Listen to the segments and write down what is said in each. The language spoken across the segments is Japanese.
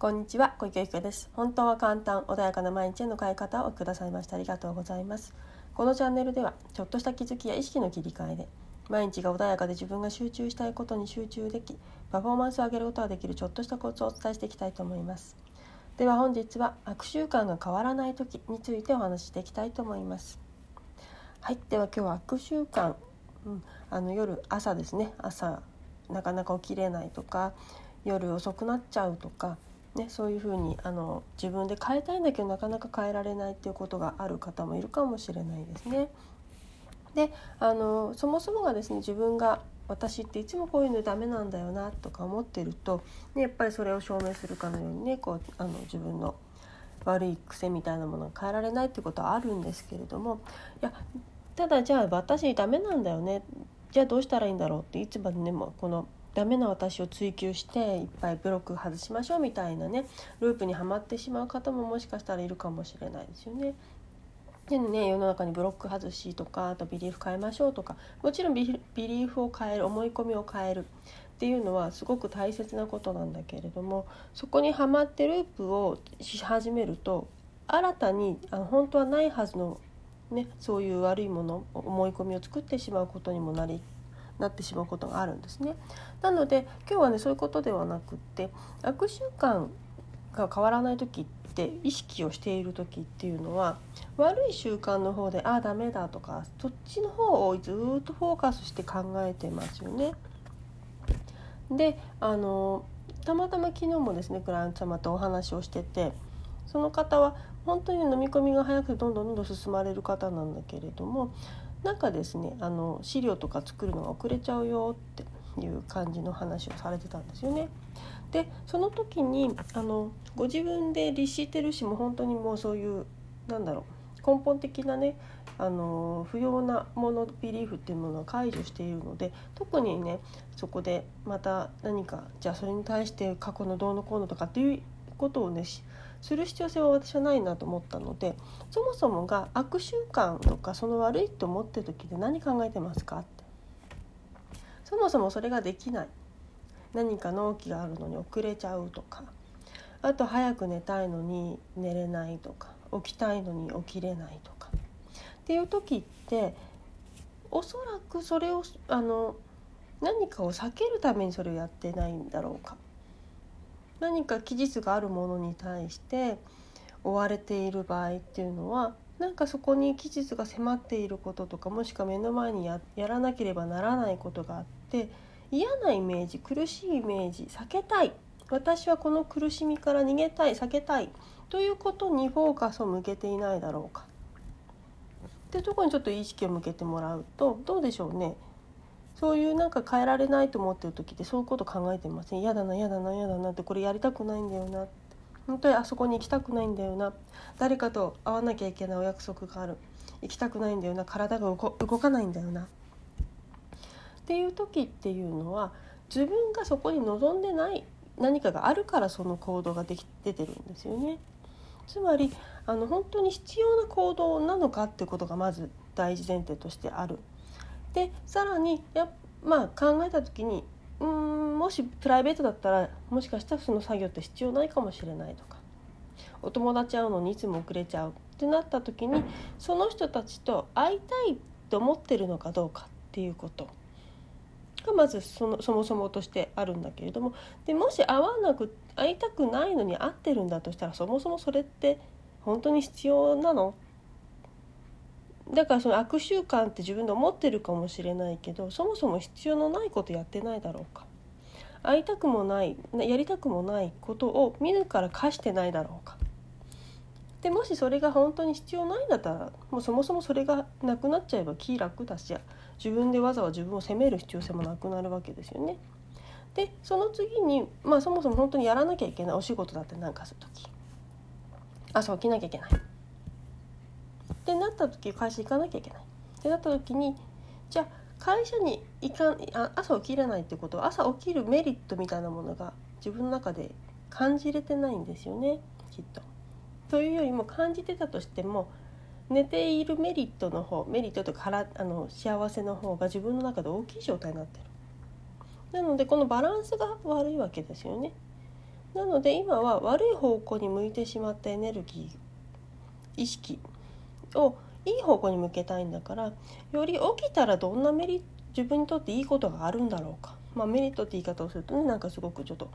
こんにちは小池由香です。本当は簡単穏やかな毎日への変え方をくださいましてありがとうございます。このチャンネルではちょっとした気づきや意識の切り替えで毎日が穏やかで自分が集中したいことに集中できパフォーマンスを上げることができるちょっとしたコツをお伝えしていきたいと思います。では本日は悪習慣が変わらない時についてお話ししていきたいと思います。はいでは今日は悪習慣、うん、あの夜朝ですね。朝なかなか起きれないとか夜遅くなっちゃうとかね、そういうふうにあの自分で変えたいんだけどなかなか変えられないっていうことがある方もいるかもしれないですね。であのそもそもがですね自分が私っていつもこういうのダメなんだよなとか思ってると、ね、やっぱりそれを証明するかのようにねこうあの自分の悪い癖みたいなものが変えられないっていことはあるんですけれどもいやただじゃあ私ダメなんだよねじゃあどうしたらいいんだろうっていつまでねもこのダメな私を追求していっぱいブロック外しましょうみたいなねループにはまってしまう方ももしかしたらいるかもしれないですよね。でね世の中にブロック外しとかあとビリーフ変えましょうとかもちろんビリーフを変える思い込みを変えるっていうのはすごく大切なことなんだけれどもそこにはまってループをし始めると新たにあの本当はないはずの、ね、そういう悪いもの思い込みを作ってしまうことにもなりなってしまうことがあるんですね。なので今日はねそういうことではなくって悪習慣が変わらない時って意識をしている時っていうのは悪い習慣の方でああダメだとかそっちの方をずっとフォーカスして考えてますよね。であのたまたま昨日もですねクライアント様とお話をしててその方は本当に飲み込みが早くてどんどんどんどん進まれる方なんだけれどもなんかですねあの資料とか作るのが遅れちゃうよっていう感じの話をされてたんですよね。でその時にあのご自分で律してるしも本当にもうそういうなんだろう根本的なねあの不要なものビリーフっていうものを解除しているので特にねそこでまた何かじゃあそれに対して過去のどうのこうのとかっていうことをねする必要性は私はないなと思ったのでそもそもが悪習慣とかその悪いと思ってる時で何考えてますか？ってそもそもそれができない。何か納期があるのに遅れちゃうとか。あと早く寝たいのに寝れないとか。起きたいのに起きれないとか。っていう時っておそらくそれをあの何かを避けるためにそれをやってないんだろうか。何か期日があるものに対して追われている場合っていうのはなんかそこに期日が迫っていることとかもしくは目の前にやらなければならないことがあって嫌なイメージ苦しいイメージ避けたい。私はこの苦しみから逃げたい避けたい。ということにフォーカスを向けていないだろうか。ってとこにちょっと意識を向けてもらうとどうでしょうね。そういうなんか変えられないと思ってる時ってそういうこと考えてません嫌だな嫌だな嫌だなってこれやりたくないんだよな。本当にあそこに行きたくないんだよな。誰かと会わなきゃいけないお約束がある。行きたくないんだよな。体が動かないんだよなっていう時っていうのは自分がそこに望んでない何かがあるからその行動ができ出てるんですよね。つまりあの本当に必要な行動なのかってことがまず大事前提としてある。でさらにや、まあ、考えた時にうんもしプライベートだったらもしかしたらその作業って必要ないかもしれないとか。お友達会うのにいつも遅れちゃうってなった時にその人たちと会いたいと思ってるのかどうかっていうこと。がまずそのそもそもとしてあるんだけれども。でもし会わなく会いたくないのに会ってるんだとしたらそもそもそれって本当に必要なの？だからその悪習慣って自分で思ってるかもしれないけどそもそも必要のないことやってないだろうか。会いたくもないやりたくもないことを自ら課してないだろうか。でもしそれが本当に必要ないんだったらもうそもそもそれがなくなっちゃえば気楽だし自分でわざわざ自分を責める必要性もなくなるわけですよね。でその次に、まあ、そもそも本当にやらなきゃいけないお仕事だって何かする時。朝起きなきゃいけない。ってなった時会社行かなきゃいけないってなった時にじゃあ会社に行かあ朝起きれないってことは朝起きるメリットみたいなものが自分の中で感じれてないんですよねきっと。というよりも感じてたとしても寝ているメリットの方メリットとかからあの幸せの方が自分の中で大きい状態になってる。なのでこのバランスが悪いわけですよね。なので今は悪い方向に向いてしまったエネルギー意識をいい方向に向けたいんだからより起きたらどんなメリット自分にとっていいことがあるんだろうか、まあ、メリットって言い方をするとねなんかすごくちょっと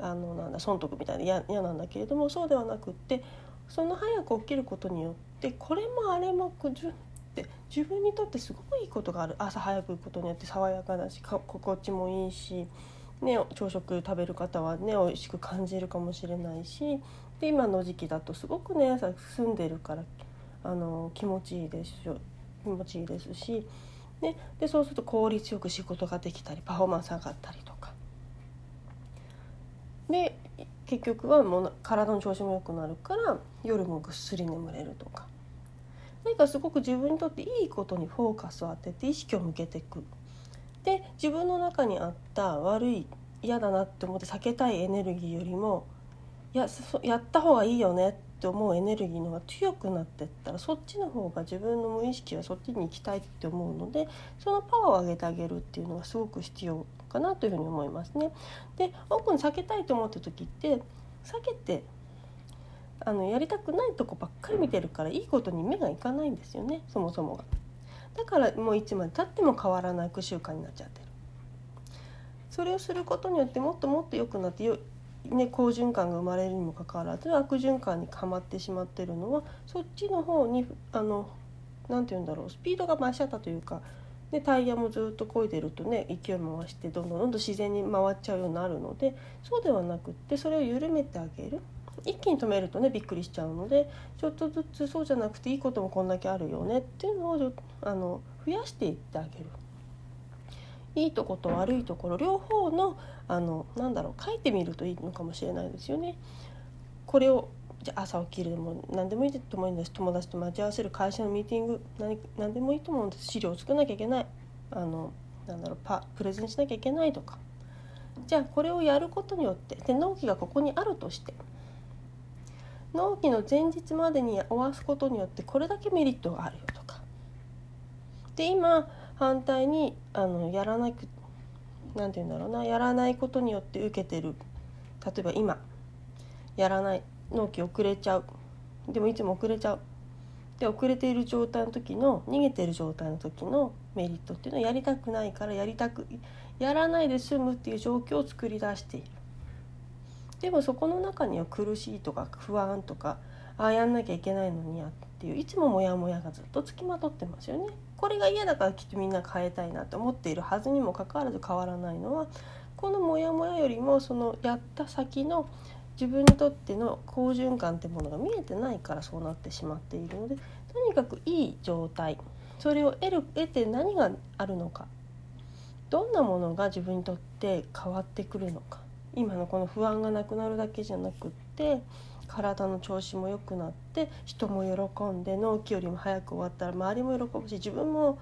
あのなんだ損得みたいで嫌なんだけれどもそうではなくってその早く起きることによってこれもあれもくじゅって自分にとってすごくいいことがある。朝早く行くことによって爽やかだし心地もいいし、ね、朝食食べる方はね美味しく感じるかもしれないしで今の時期だとすごくね朝住んでるからあの気持ちいいです気持ちいいですし。ね、でそうすると効率よく仕事ができたりパフォーマンス上がったりとかで結局はもう体の調子も良くなるから夜もぐっすり眠れるとか何かすごく自分にとっていいことにフォーカスを当てて意識を向けていくで自分の中にあった悪い嫌だなって思って避けたいエネルギーよりもややった方がいいよねって思うエネルギーのが強くなってったらそっちの方が自分の無意識はそっちに行きたいって思うのでそのパワーを上げてあげるっていうのがすごく必要かなというふうに思いますね。で多くに避けたいと思った時って避けてあのやりたくないとこばっかり見てるからいいことに目がいかないんですよねそもそもが。だからもういつまでたっても変わらない悪習慣になっちゃってる。それをすることによってもっともっと良くなってね、好循環が生まれるにもかかわらず悪循環にはまってしまってるのはそっちの方にあのなんて言うんだろうスピードが増しちゃったというか、ね、タイヤもずっと漕いでるとね勢い回してどんどんどんどん自然に回っちゃうようになるのでそうではなくってそれを緩めてあげる一気に止めるとねびっくりしちゃうのでちょっとずつそうじゃなくていいこともこんだけあるよねっていうのをあの増やしていってあげる。いいとこと悪いところ両方のあのなんだろう書いてみるといいのかもしれないですよね。これをじゃ朝起きるでも何でもいいと思うんです。友達と待ち合わせる会社のミーティング何何でもいいと思うんです。資料を作らなきゃいけない。あのなんだろうパプレゼンしなきゃいけないとか。じゃあこれをやることによってで納期がここにあるとして納期の前日までに終わすことによってこれだけメリットがあるよとか。で今反対にあのやらなくなんて言うんだろうなやらないことによって受けてる。例えば今やらない納期遅れちゃう。でもいつも遅れちゃう。で遅れている状態の時の逃げてる状態の時のメリットっていうのはやりたくないからやりたくやらないで済むっていう状況を作り出している。でもそこの中には苦しいとか不安とかああやんなきゃいけないのにやっていういつもモヤモヤがずっとつきまとってますよね。これが嫌だからきっとみんな変えたいなって思っているはずにもかかわらず変わらないのはこのモヤモヤよりもそのやった先の自分にとっての好循環ってものが見えてないからそうなってしまっているのでとにかくいい状態それを得る得て何があるのかどんなものが自分にとって変わってくるのか今のこの不安がなくなるだけじゃなくって体の調子も良くなって人も喜んで納期よりも早く終わったら周りも喜ぶし自分も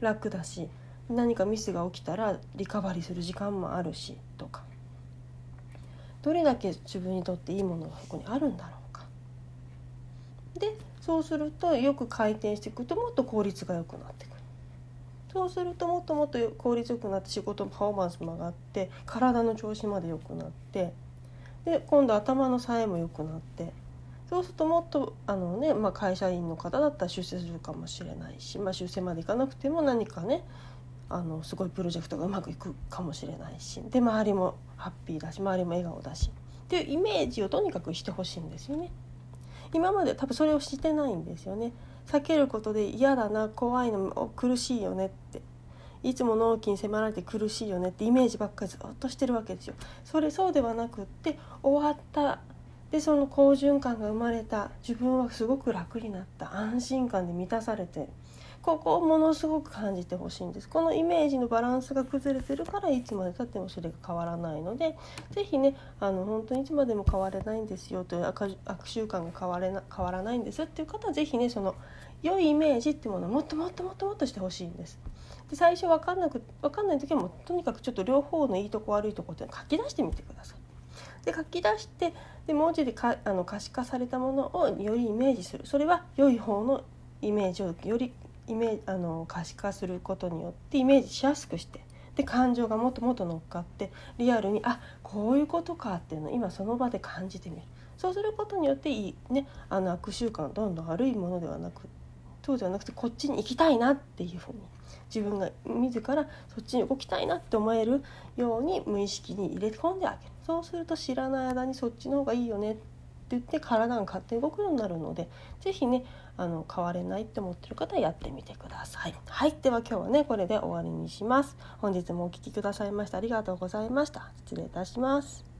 楽だし何かミスが起きたらリカバリーする時間もあるしとかどれだけ自分にとっていいものがそこにあるんだろうか。でそうするとよく回転していくともっと効率が良くなってくる。そうするともっともっと効率よくなって仕事のパフォーマンスも上がって体の調子まで良くなってで今度頭のさえも良くなってそうするともっとあの、ねまあ、会社員の方だったら出世するかもしれないし、まあ、出世までいかなくても何かねあのすごいプロジェクトがうまくいくかもしれないしで周りもハッピーだし周りも笑顔だしっていうイメージをとにかくしてほしいんですよね。今まで多分それをしてないんですよね。避けることで嫌だな怖いの苦しいよねって。いつも納期に迫られて苦しいよねってイメージばっかりずっとしてるわけですよ。それそうではなくって終わった。でその好循環が生まれた。自分はすごく楽になった。安心感で満たされて。ここをものすごく感じてほしいんですこのイメージのバランスが崩れてるからいつまでたってもそれが変わらないので是非ねあの本当にいつまでも変われないんですよという悪習慣が変われな変わらないんですっていう方は是非ねその良いイメージっていうものをもっともっともっともっとしてほしいんです。で最初分かんなく分かんない時はもうとにかくちょっと両方のいいとこ悪いとこって書き出してみてください。で書き出してで文字でかあの可視化されたものをよりイメージするそれは良い方のイメージをよりイメージあの可視化することによってイメージしやすくしてで感情がもっともっと乗っかってリアルにあこういうことかっていうのを今その場で感じてみる。そうすることによっていい、ね、あの悪習慣どんどん悪いものではなくそうではなくてこっちに行きたいなっていうふうに自分が自らそっちに動きたいなって思えるように無意識に入れ込んであげる。そうすると知らない間にそっちの方がいいよねって言って体が勝手に動くようになるので是非ねあの変われないって思ってる方はやってみてください。はいでは今日はねこれで終わりにします。本日もお聴きくださいましてありがとうございました。失礼いたします。